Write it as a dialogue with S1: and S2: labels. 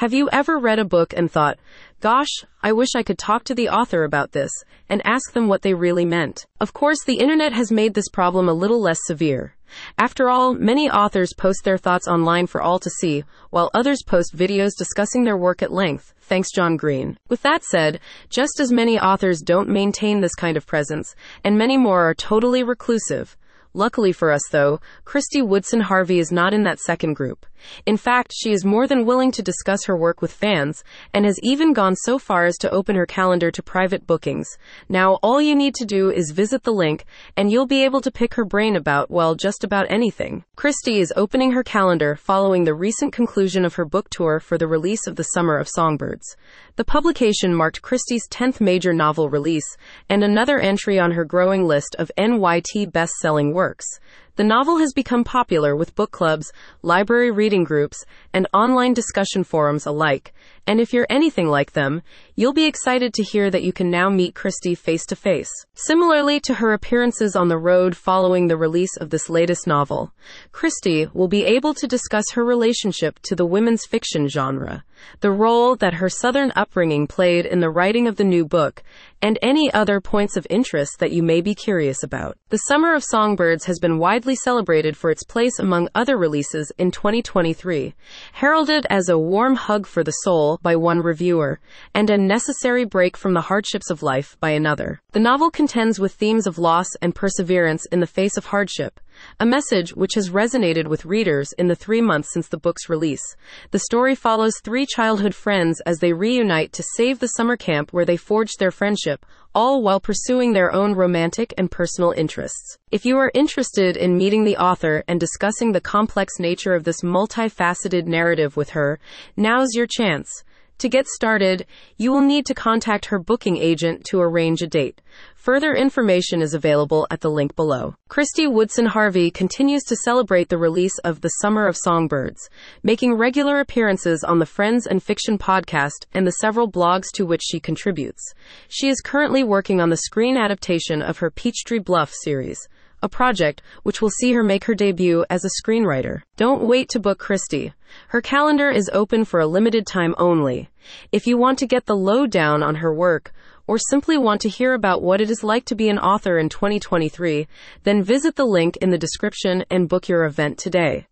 S1: Have you ever read a book and thought, gosh, I wish I could talk to the author about this and ask them what they really meant? Of course, the internet has made this problem a little less severe. After all, many authors post their thoughts online for all to see, while others post videos discussing their work at length. Thanks, John Green. With that said, just as many authors don't maintain this kind of presence, and many more are totally reclusive, Luckily for us, though, Kristy Woodson Harvey is not in that second group. In fact, she is more than willing to discuss her work with fans and has even gone so far as to open her calendar to private bookings. Now, all you need to do is visit the link and you'll be able to pick her brain about, well, just about anything. Kristy is opening her calendar following the recent conclusion of her book tour for the release of The Summer of Songbirds. The publication marked Kristy's 10th major novel release and another entry on her growing list of NYT best-selling works. The novel has become popular with book clubs, library reading groups, and online discussion forums alike. And if you're anything like them, you'll be excited to hear that you can now meet Kristy face to face. Similarly to her appearances on the road following the release of this latest novel, Kristy will be able to discuss her relationship to the women's fiction genre, the role that her Southern upbringing played in the writing of the new book, and any other points of interest that you may be curious about. The Summer of Songbirds has been widely celebrated for its place among other releases in 2023, heralded as a warm hug for the soul by one reviewer, and a necessary break from the hardships of life by another. The novel contends with themes of loss and perseverance in the face of hardship, a message which has resonated with readers in the three months since the book's release. The story follows three childhood friends as they reunite to save the summer camp where they forged their friendship, all while pursuing their own romantic and personal interests. If you are interested in meeting the author and discussing the complex nature of this multifaceted narrative with her, now's your chance. To get started, you will need to contact her booking agent to arrange a date. Further information is available at the link below. Kristy Woodson Harvey continues to celebrate the release of The Summer of Songbirds, making regular appearances on the Friends and Fiction podcast and the several blogs to which she contributes. She is currently working on the screen adaptation of her Peachtree Bluff series a project which will see her make her debut as a screenwriter. Don't wait to book Kristy. Her calendar is open for a limited time only. If you want to get the lowdown on her work, or simply want to hear about what it is like to be an author in 2023, then visit the link in the description and book your event today.